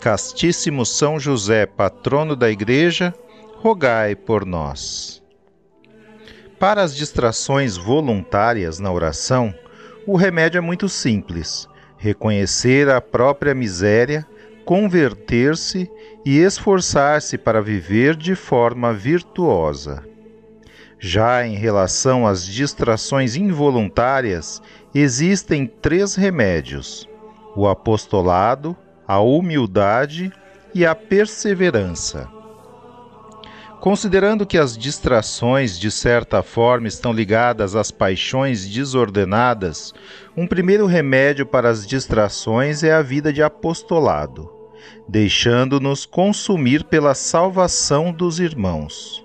Castíssimo São José, patrono da Igreja, rogai por nós. Para as distrações voluntárias na oração, o remédio é muito simples: reconhecer a própria miséria, converter-se e esforçar-se para viver de forma virtuosa. Já em relação às distrações involuntárias, existem três remédios: o apostolado, a humildade e a perseverança. Considerando que as distrações, de certa forma, estão ligadas às paixões desordenadas, um primeiro remédio para as distrações é a vida de apostolado, deixando-nos consumir pela salvação dos irmãos.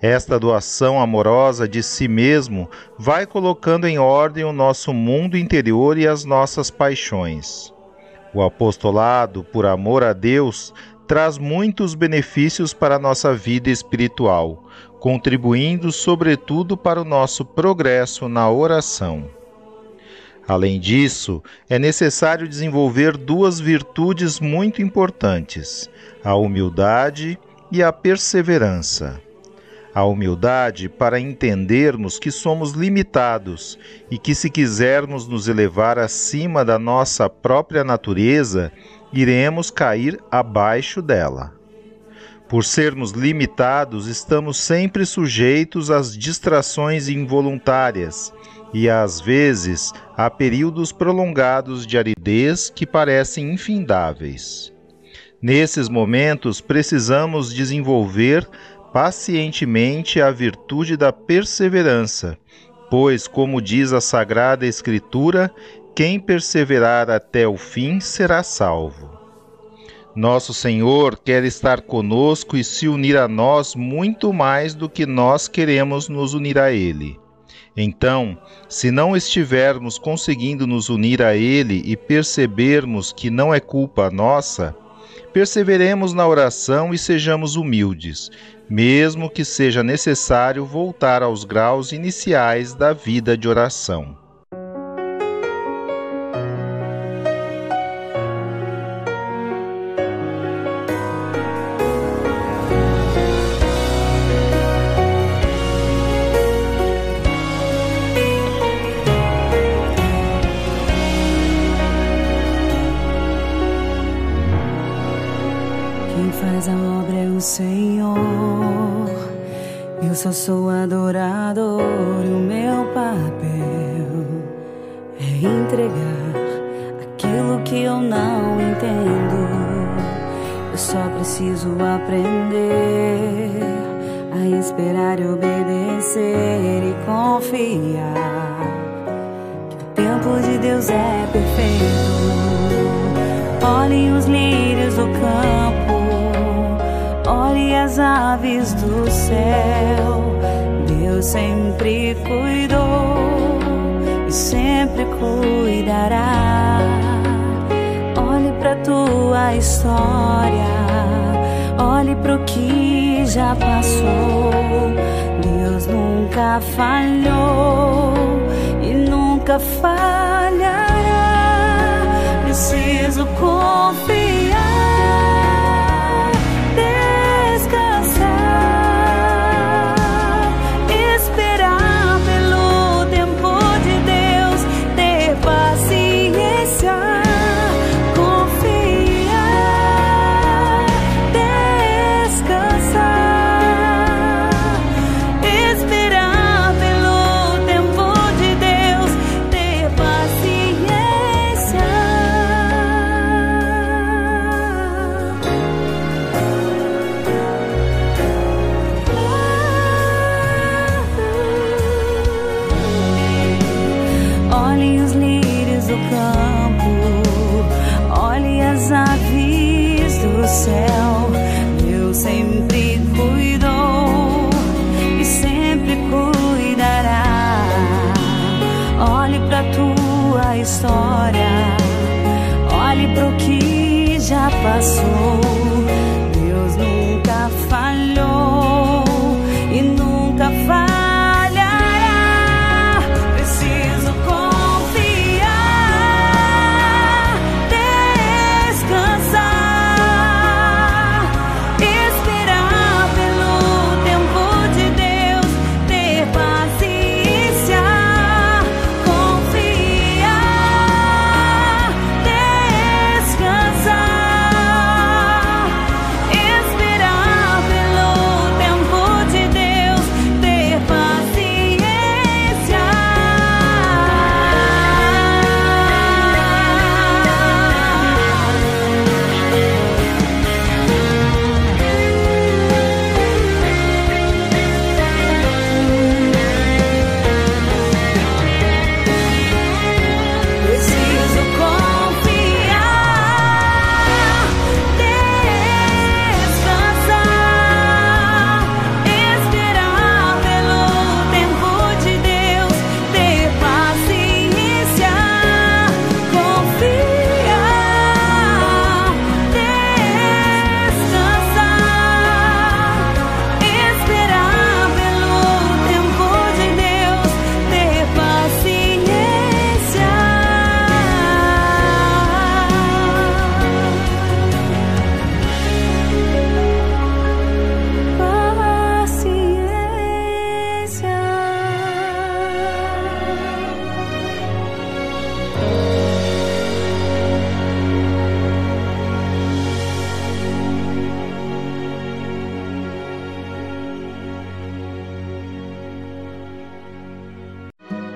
Esta doação amorosa de si mesmo vai colocando em ordem o nosso mundo interior e as nossas paixões. O apostolado, por amor a Deus, traz muitos benefícios para a nossa vida espiritual, contribuindo sobretudo para o nosso progresso na oração. Além disso, é necessário desenvolver duas virtudes muito importantes: a humildade e a perseverança a humildade para entendermos que somos limitados e que, se quisermos nos elevar acima da nossa própria natureza, iremos cair abaixo dela. Por sermos limitados, estamos sempre sujeitos às distrações involuntárias e, às vezes, a períodos prolongados de aridez que parecem infindáveis. Nesses momentos, precisamos desenvolver pacientemente a virtude da perseverança, pois, como diz a Sagrada Escritura, quem perseverar até o fim será salvo. Nosso Senhor quer estar conosco e se unir a nós muito mais do que nós queremos nos unir a Ele. Então, se não estivermos conseguindo nos unir a Ele e percebermos que não é culpa nossa, perseveremos na oração e sejamos humildes, mesmo que seja necessário voltar aos graus iniciais da vida de oração. Faz a obra é o Senhor. Eu só sou adorador e o meu papel é entregar aquilo que eu não entendo. Eu só preciso aprender a esperar e obedecer e confiar que o tempo de Deus é perfeito. Olhem os lírios do campo, aves do céu. Deus sempre cuidou e sempre cuidará. Olhe pra tua história, olhe pro que já passou. Deus nunca falhou e nunca falhará preciso confiar,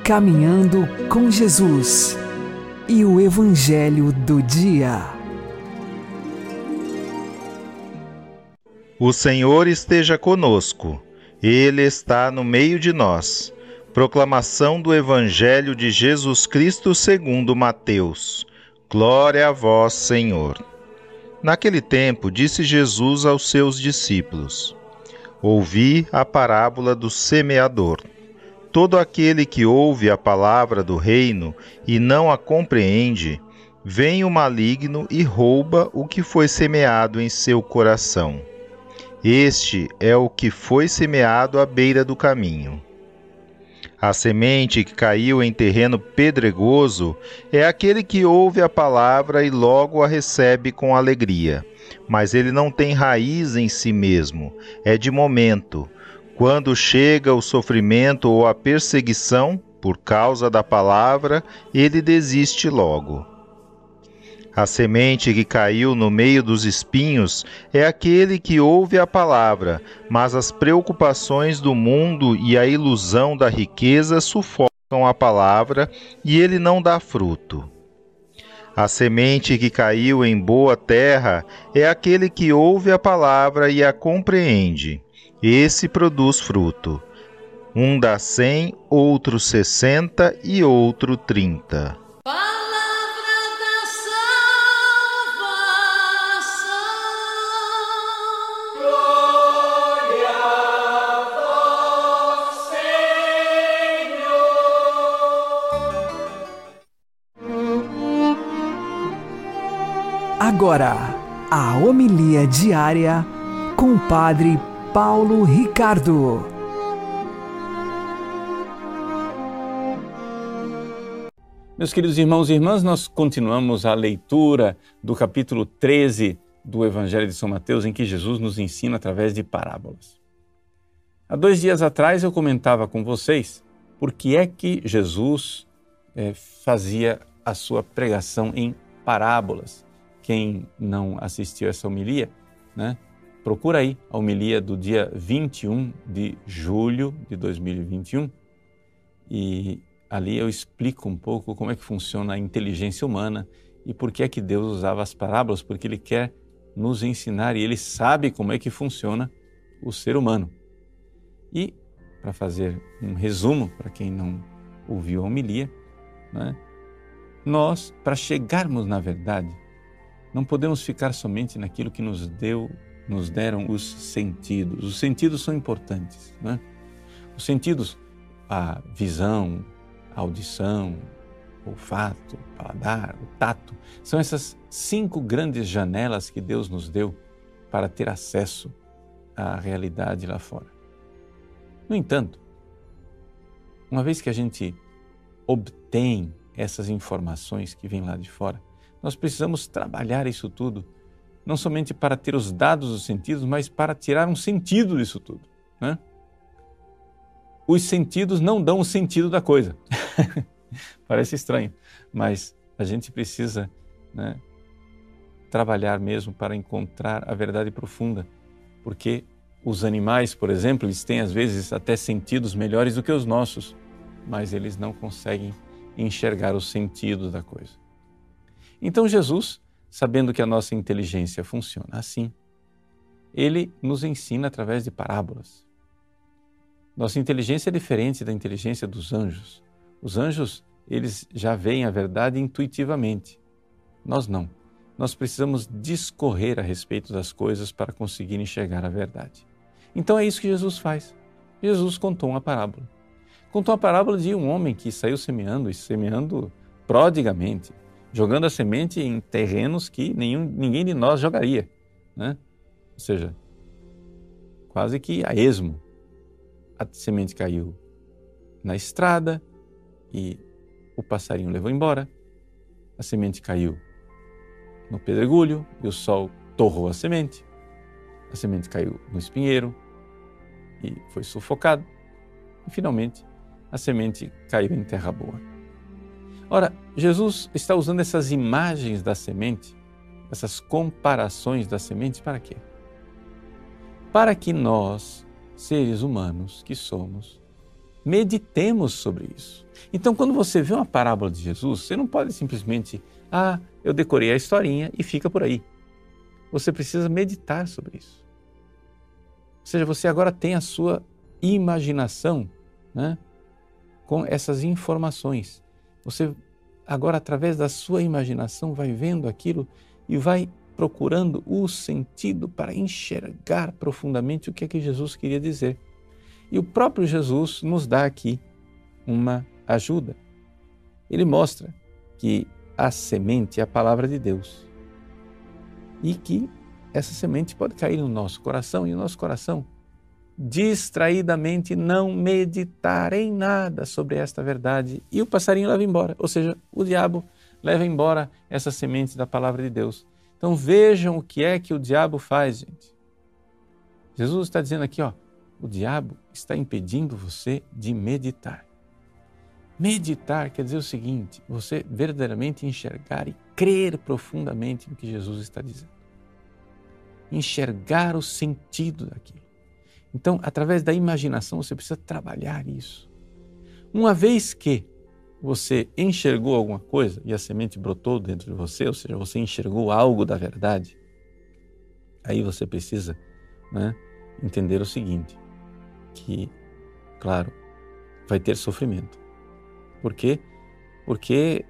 Caminhando com Jesus e o Evangelho do Dia. O Senhor esteja conosco, Ele está no meio de nós. Proclamação do Evangelho de Jesus Cristo segundo Mateus. Glória a vós, Senhor. Naquele tempo, disse Jesus aos seus discípulos: Ouvi a parábola do semeador. Todo aquele que ouve a palavra do reino e não a compreende, vem o maligno e rouba o que foi semeado em seu coração. Este é o que foi semeado à beira do caminho. A semente que caiu em terreno pedregoso é aquele que ouve a palavra e logo a recebe com alegria, mas ele não tem raiz em si mesmo, é de momento quando chega o sofrimento ou a perseguição por causa da palavra, ele desiste logo. A semente que caiu no meio dos espinhos é aquele que ouve a palavra, mas as preocupações do mundo e a ilusão da riqueza sufocam a palavra e ele não dá fruto. A semente que caiu em boa terra é aquele que ouve a palavra e a compreende esse produz fruto. Um dá cem, outro sessenta e outro trinta. Palavra da salvação. Glória a vós, Senhor. Agora, a homilia diária com o Padre Paulo Ricardo. Meus queridos irmãos e irmãs, nós continuamos a leitura do capítulo 13 do Evangelho de São Mateus, em que Jesus nos ensina através de parábolas. Há dois dias atrás eu comentava com vocês por que é que Jesus é, fazia a sua pregação em parábolas. Quem não assistiu essa homilia, né, Procura aí a homilia do dia 21 de julho de 2021 e ali eu explico um pouco como é que funciona a inteligência humana e por que é que Deus usava as parábolas, porque Ele quer nos ensinar e Ele sabe como é que funciona o ser humano. E, para fazer um resumo, para quem não ouviu a homilia, né, nós, para chegarmos na verdade, não podemos ficar somente naquilo que nos deu nos deram os sentidos. Os sentidos são importantes. Né? Os sentidos, a visão, a audição, o olfato, o paladar, o tato, são essas cinco grandes janelas que Deus nos deu para ter acesso à realidade lá fora. No entanto, uma vez que a gente obtém essas informações que vêm lá de fora, nós precisamos trabalhar isso tudo não somente para ter os dados dos sentidos, mas para tirar um sentido disso tudo. Né? Os sentidos não dão o sentido da coisa. Parece estranho, mas a gente precisa né, trabalhar mesmo para encontrar a verdade profunda, porque os animais, por exemplo, eles têm às vezes até sentidos melhores do que os nossos, mas eles não conseguem enxergar os sentidos da coisa. Então Jesus sabendo que a nossa inteligência funciona assim, ele nos ensina através de parábolas. Nossa inteligência é diferente da inteligência dos anjos. Os anjos, eles já veem a verdade intuitivamente. Nós não. Nós precisamos discorrer a respeito das coisas para conseguir enxergar a verdade. Então é isso que Jesus faz. Jesus contou uma parábola. Contou a parábola de um homem que saiu semeando e semeando prodigamente jogando a semente em terrenos que nenhum, ninguém de nós jogaria. Né? Ou seja, quase que a esmo. A semente caiu na estrada e o passarinho levou embora. A semente caiu no pedregulho e o sol torrou a semente. A semente caiu no espinheiro e foi sufocado. E finalmente a semente caiu em terra boa. Ora, Jesus está usando essas imagens da semente, essas comparações da semente, para quê? Para que nós, seres humanos que somos, meditemos sobre isso. Então, quando você vê uma parábola de Jesus, você não pode simplesmente, ah, eu decorei a historinha e fica por aí. Você precisa meditar sobre isso. Ou seja, você agora tem a sua imaginação né, com essas informações. Você agora, através da sua imaginação, vai vendo aquilo e vai procurando o sentido para enxergar profundamente o que é que Jesus queria dizer. E o próprio Jesus nos dá aqui uma ajuda. Ele mostra que a semente é a palavra de Deus e que essa semente pode cair no nosso coração e o nosso coração distraidamente não meditar em nada sobre esta verdade e o passarinho leva embora, ou seja, o diabo leva embora essa semente da palavra de Deus. Então vejam o que é que o diabo faz, gente. Jesus está dizendo aqui, ó, o diabo está impedindo você de meditar. Meditar quer dizer o seguinte: você verdadeiramente enxergar e crer profundamente no que Jesus está dizendo. Enxergar o sentido daquilo. Então, através da imaginação, você precisa trabalhar isso. Uma vez que você enxergou alguma coisa e a semente brotou dentro de você, ou seja, você enxergou algo da verdade, aí você precisa né, entender o seguinte: que, claro, vai ter sofrimento. Por quê? Porque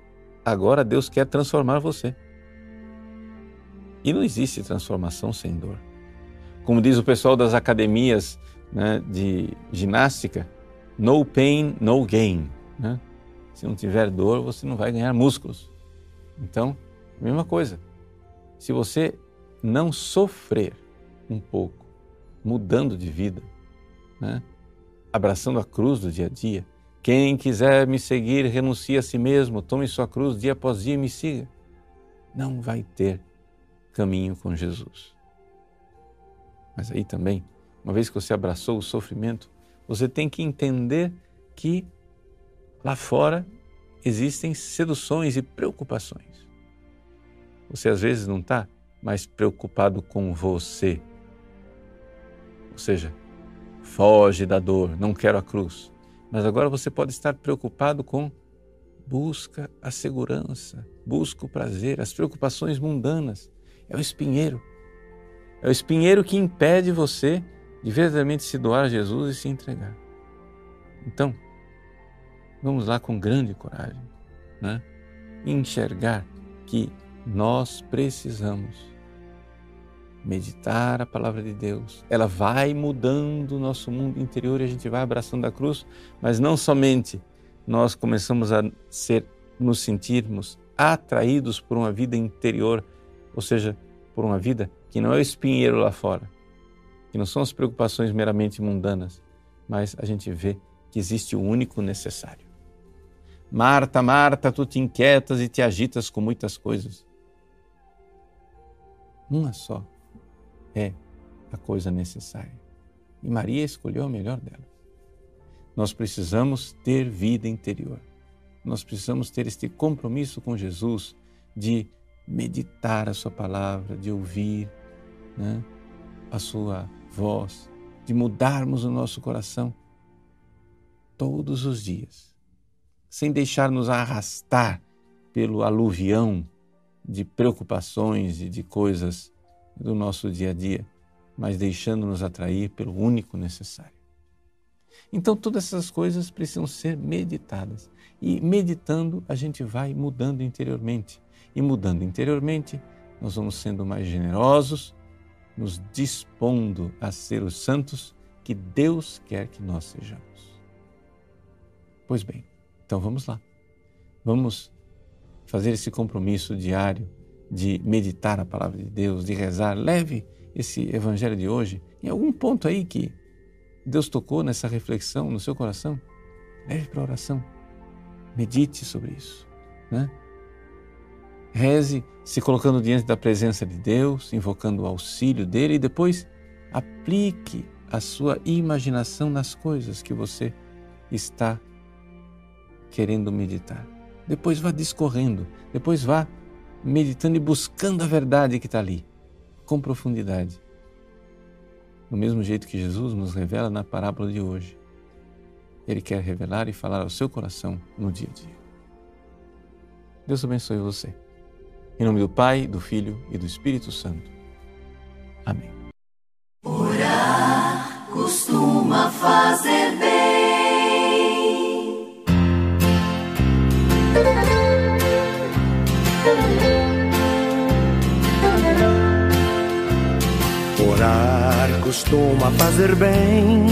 agora Deus quer transformar você. E não existe transformação sem dor. Como diz o pessoal das academias né, de ginástica, no pain, no gain. Né? Se não tiver dor, você não vai ganhar músculos. Então, mesma coisa. Se você não sofrer um pouco, mudando de vida, né? abraçando a cruz do dia a dia. Quem quiser me seguir, renuncie a si mesmo, tome sua cruz dia após dia e me siga. Não vai ter caminho com Jesus. Mas aí também, uma vez que você abraçou o sofrimento, você tem que entender que lá fora existem seduções e preocupações. Você às vezes não está mais preocupado com você. Ou seja, foge da dor, não quero a cruz. Mas agora você pode estar preocupado com busca a segurança, busca o prazer, as preocupações mundanas. É o espinheiro. É o espinheiro que impede você de verdadeiramente se doar a Jesus e se entregar. Então, vamos lá com grande coragem, né? enxergar que nós precisamos meditar a palavra de Deus. Ela vai mudando o nosso mundo interior e a gente vai abraçando a cruz, mas não somente nós começamos a ser nos sentirmos atraídos por uma vida interior, ou seja, por uma vida que não é o espinheiro lá fora, que não são as preocupações meramente mundanas, mas a gente vê que existe o único necessário. Marta, Marta, tu te inquietas e te agitas com muitas coisas. Uma só é a coisa necessária. E Maria escolheu a melhor delas. Nós precisamos ter vida interior. Nós precisamos ter este compromisso com Jesus de meditar a Sua palavra, de ouvir né, a Sua voz, de mudarmos o nosso coração todos os dias, sem deixar-nos arrastar pelo aluvião de preocupações e de coisas do nosso dia a dia, mas deixando-nos atrair pelo único necessário. Então, todas essas coisas precisam ser meditadas. E meditando, a gente vai mudando interiormente. E mudando interiormente, nós vamos sendo mais generosos, nos dispondo a ser os santos que Deus quer que nós sejamos. Pois bem, então vamos lá. Vamos fazer esse compromisso diário de meditar a palavra de Deus, de rezar, leve esse evangelho de hoje em algum ponto aí que Deus tocou nessa reflexão no seu coração, leve para a oração. Medite sobre isso, né? Reze se colocando diante da presença de Deus, invocando o auxílio dele e depois aplique a sua imaginação nas coisas que você está querendo meditar. Depois vá discorrendo, depois vá meditando e buscando a verdade que está ali, com profundidade. Do mesmo jeito que Jesus nos revela na parábola de hoje. Ele quer revelar e falar ao seu coração no dia a dia. Deus abençoe você. Em nome do Pai, do Filho e do Espírito Santo. Amém. Orar costuma fazer bem. Orar costuma fazer bem.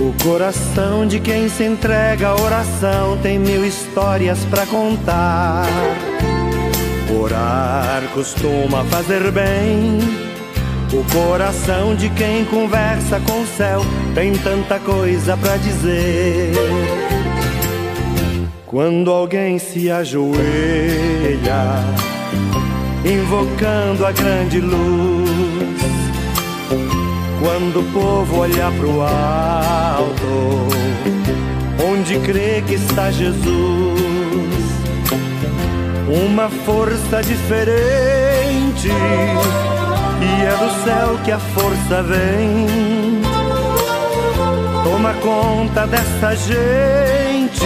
O coração de quem se entrega à oração tem mil histórias para contar. Orar costuma fazer bem. O coração de quem conversa com o céu tem tanta coisa para dizer. Quando alguém se ajoelha, invocando a grande luz, quando o povo olha pro alto, onde crê que está Jesus, uma força diferente, e é do céu que a força vem. Toma conta dessa gente,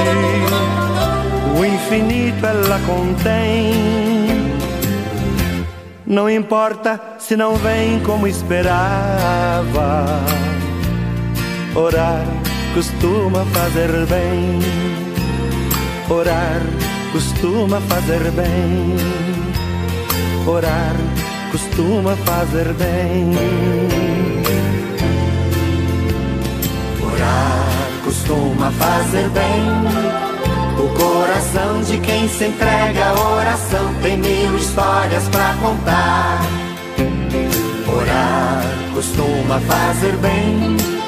o infinito ela contém. Não importa se não vem como esperava. Orar costuma fazer bem. Orar costuma fazer bem. Orar costuma fazer bem. Orar costuma fazer bem. O coração de quem se entrega à oração tem mil histórias pra contar. Orar costuma fazer bem.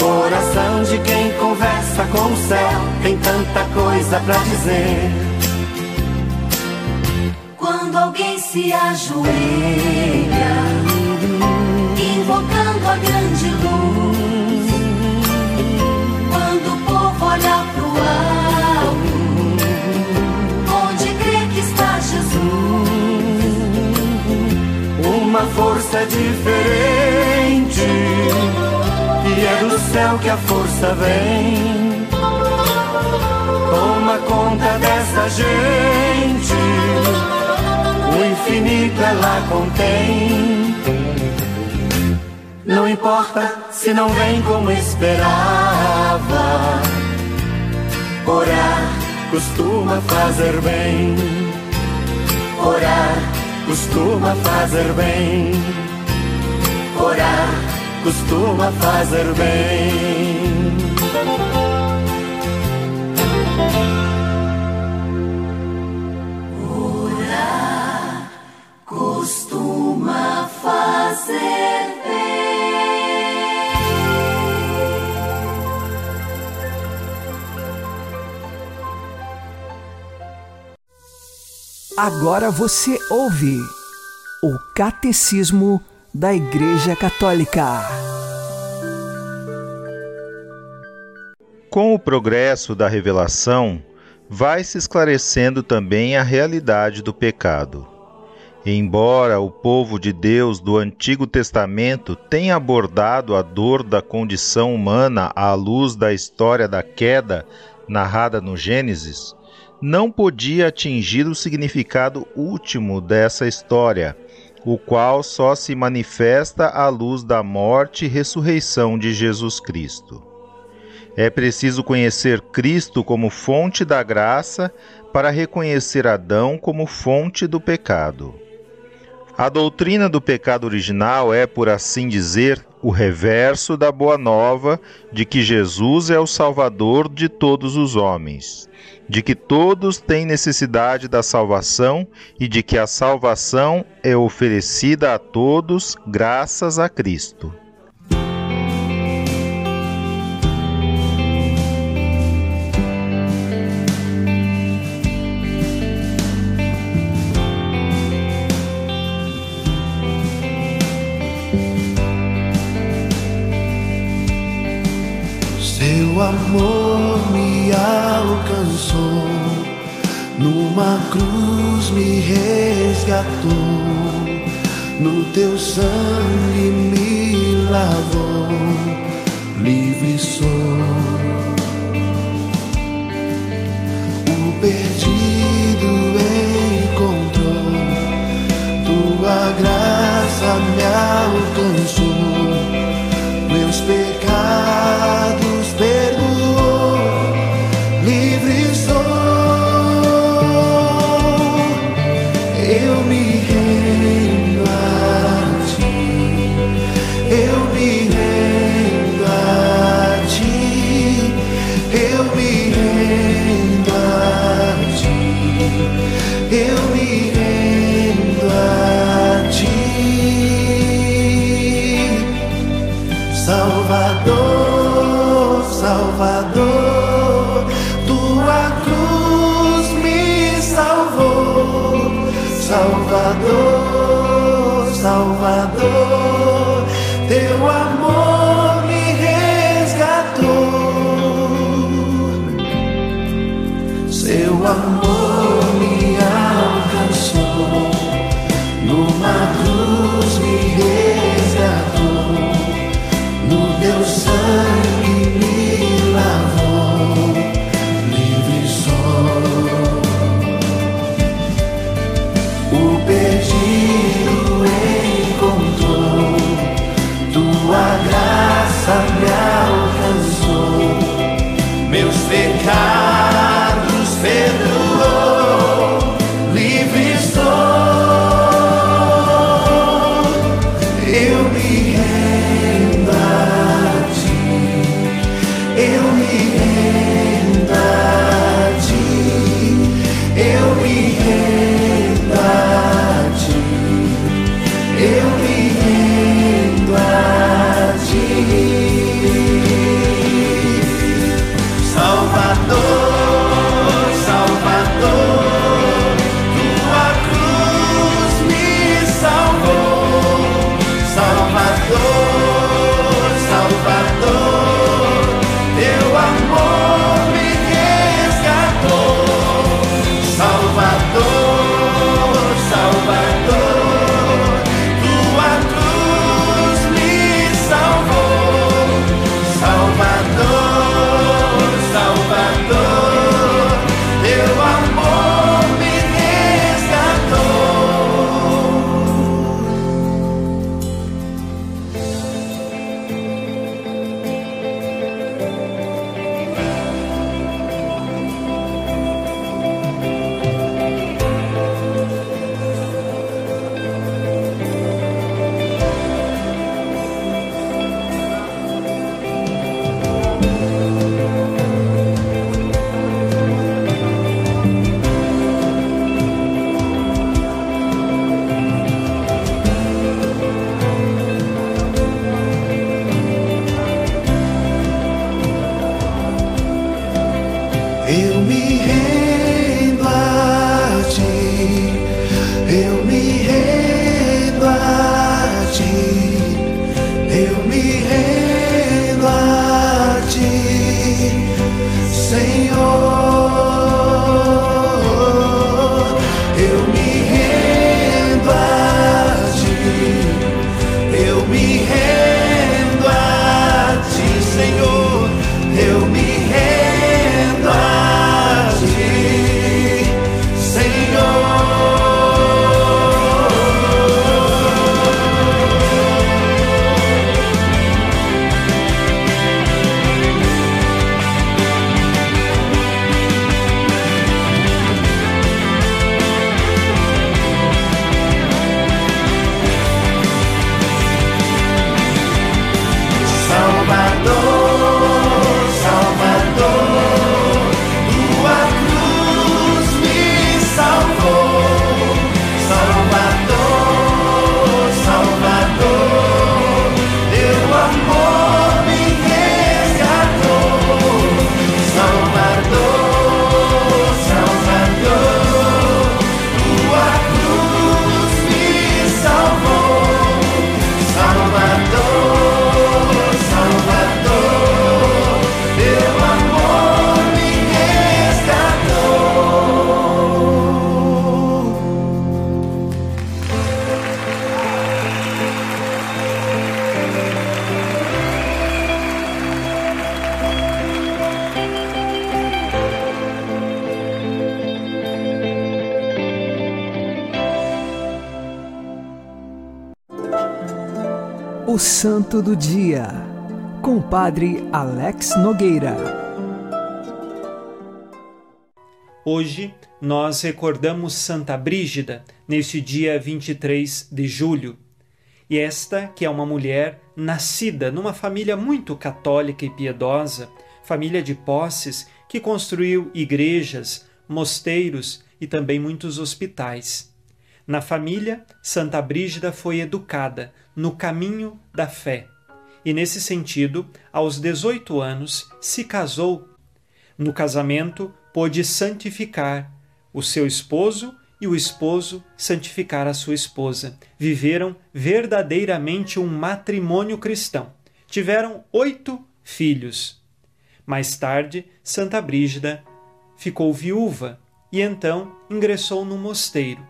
Coração de quem conversa com o céu tem tanta coisa pra dizer. Quando alguém se ajoelha, invocando a grande luz. Quando o povo olha pro alto, onde crê que está Jesus. Uma força diferente, do céu que a força vem. Toma conta dessa gente, o infinito ela contém. Não importa se não vem como esperava, orar costuma fazer bem. Orar costuma fazer bem. Costuma fazer bem. Costuma fazer bem. Agora você ouve o Catecismo da Igreja Católica. Com o progresso da revelação, vai se esclarecendo também a realidade do pecado. Embora o povo de Deus do Antigo Testamento tenha abordado a dor da condição humana à luz da história da queda narrada no Gênesis, não podia atingir o significado último dessa história, o qual só se manifesta à luz da morte e ressurreição de Jesus Cristo. É preciso conhecer Cristo como fonte da graça para reconhecer Adão como fonte do pecado. A doutrina do pecado original é, por assim dizer, o reverso da boa nova de que Jesus é o Salvador de todos os homens, de que todos têm necessidade da salvação e de que a salvação é oferecida a todos graças a Cristo. alcançou, numa cruz me resgatou, no teu sangue me lavou, livre sou. O perdido encontrou, tua graça me alcançou, meus pecados me rendo kind. Santo do Dia, com o Padre Alex Nogueira. Hoje nós recordamos Santa Brígida, neste dia 23 de julho. E esta, que é uma mulher nascida numa família muito católica e piedosa, família de posses, que construiu igrejas, mosteiros e também muitos hospitais. Na família, Santa Brígida foi educada no caminho da fé e, nesse sentido, aos 18 anos, se casou. No casamento, pôde santificar o seu esposo e o esposo santificar a sua esposa. Viveram verdadeiramente um matrimônio cristão. Tiveram oito filhos. Mais tarde, Santa Brígida ficou viúva e então ingressou no mosteiro.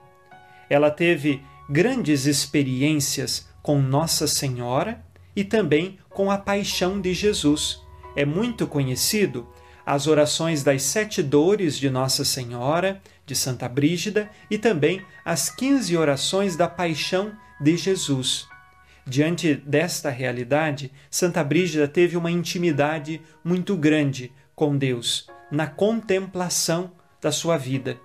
Ela teve grandes experiências com Nossa Senhora e também com a paixão de Jesus. É muito conhecido as orações das sete dores de Nossa Senhora, de Santa Brígida e também as quinze orações da paixão de Jesus. Diante desta realidade, Santa Brígida teve uma intimidade muito grande com Deus, na contemplação da sua vida.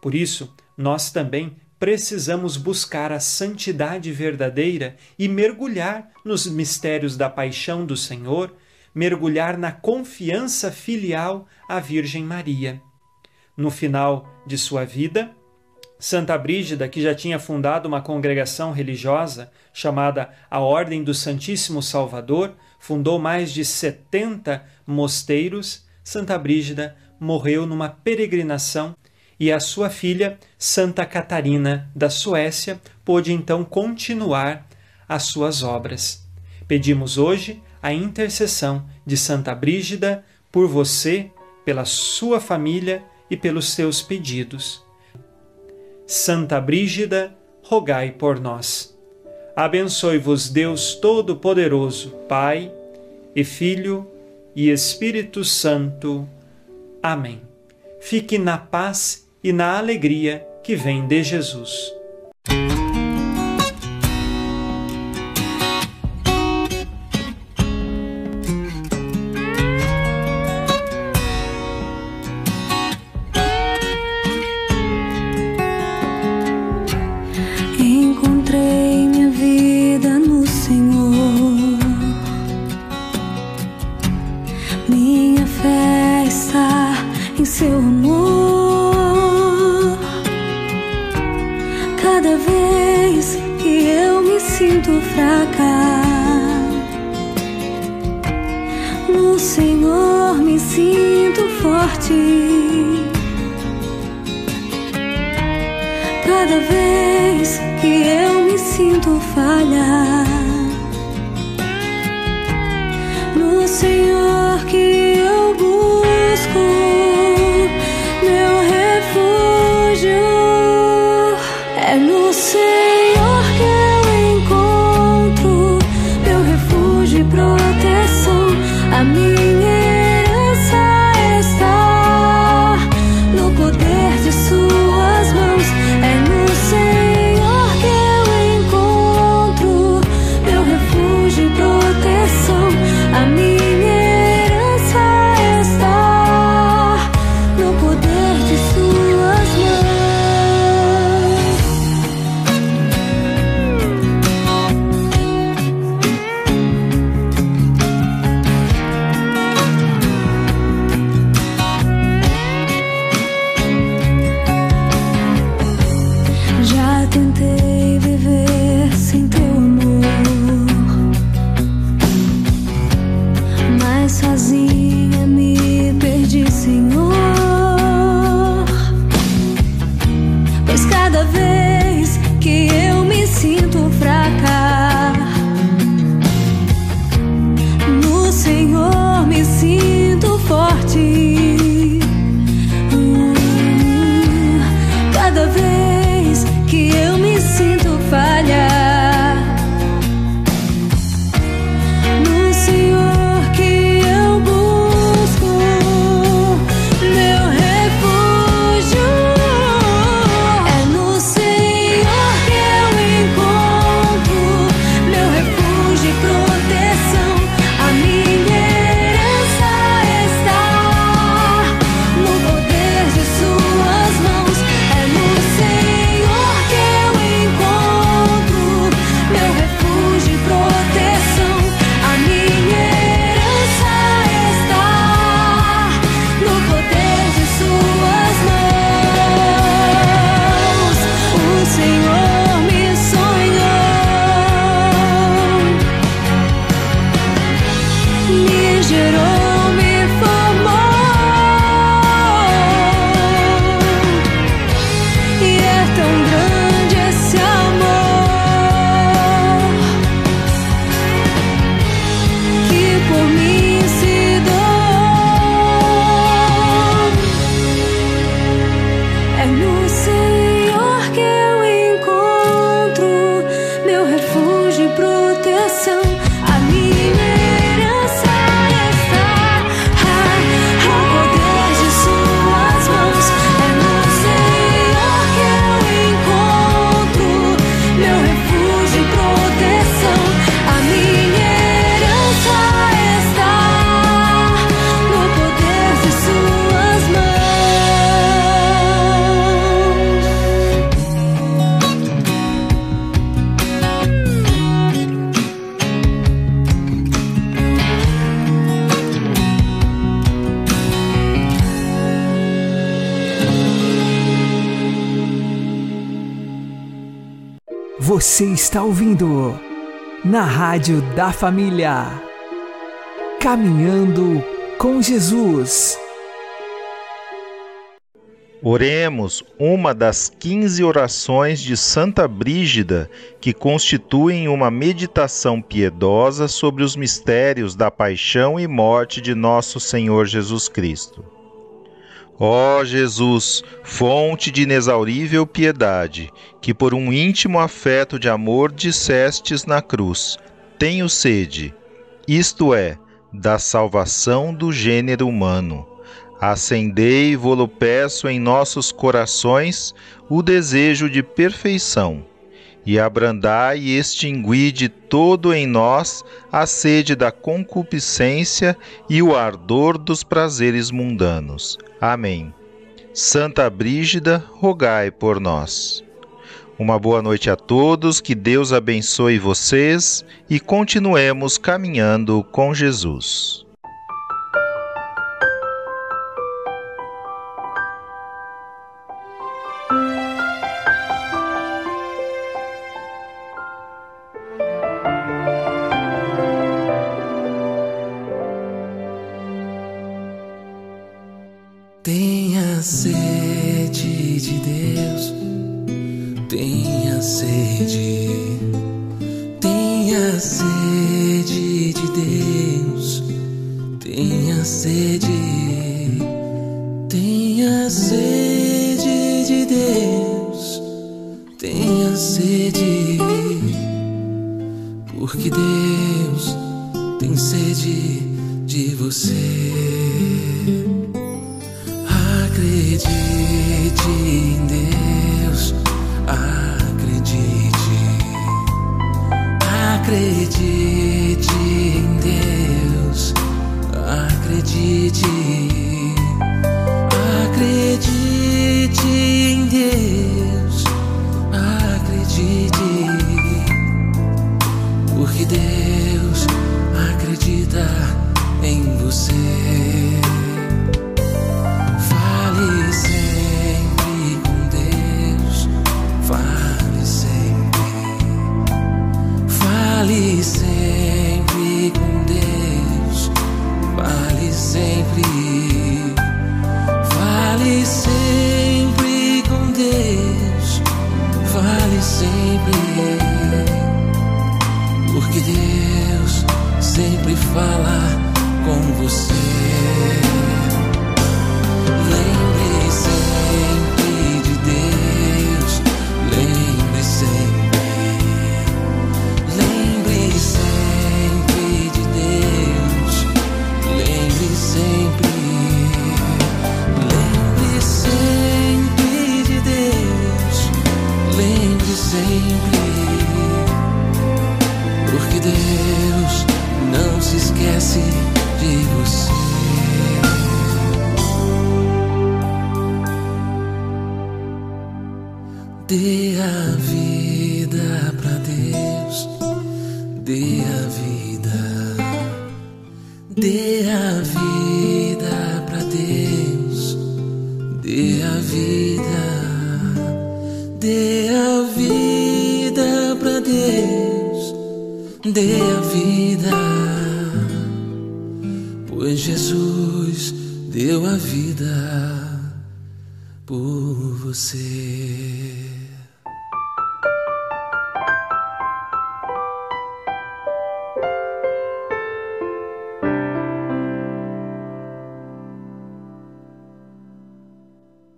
Por isso, nós também precisamos buscar a santidade verdadeira e mergulhar nos mistérios da paixão do Senhor, mergulhar na confiança filial à Virgem Maria. No final de sua vida, Santa Brígida, que já tinha fundado uma congregação religiosa chamada a Ordem do Santíssimo Salvador, fundou mais de 70 mosteiros. Santa Brígida morreu numa peregrinação e a sua filha, Santa Catarina da Suécia, pôde então continuar as suas obras. Pedimos hoje a intercessão de Santa Brígida por você, pela sua família e pelos seus pedidos. Santa Brígida, rogai por nós. Abençoe-vos Deus Todo-Poderoso, Pai e Filho e Espírito Santo. Amém. Fique na paz e na alegria que vem de Jesus. Você está ouvindo na Rádio da Família. Caminhando com Jesus. Oremos uma das 15 orações de Santa Brígida que constituem uma meditação piedosa sobre os mistérios da paixão e morte de nosso Senhor Jesus Cristo. Ó Jesus, fonte de inexaurível piedade, que por um íntimo afeto de amor dissestes na cruz: Tenho sede, isto é, da salvação do gênero humano. Acendei, vô-lo peço, em nossos corações o desejo de perfeição, e abrandai e extingui de todo em nós a sede da concupiscência e o ardor dos prazeres mundanos Amém. Santa Brígida, rogai por nós. Uma boa noite a todos, que Deus abençoe vocês e continuemos caminhando com Jesus. Porque Deus tem sede de você. Acredite em Deus, acredite, acredite em Deus, acredite,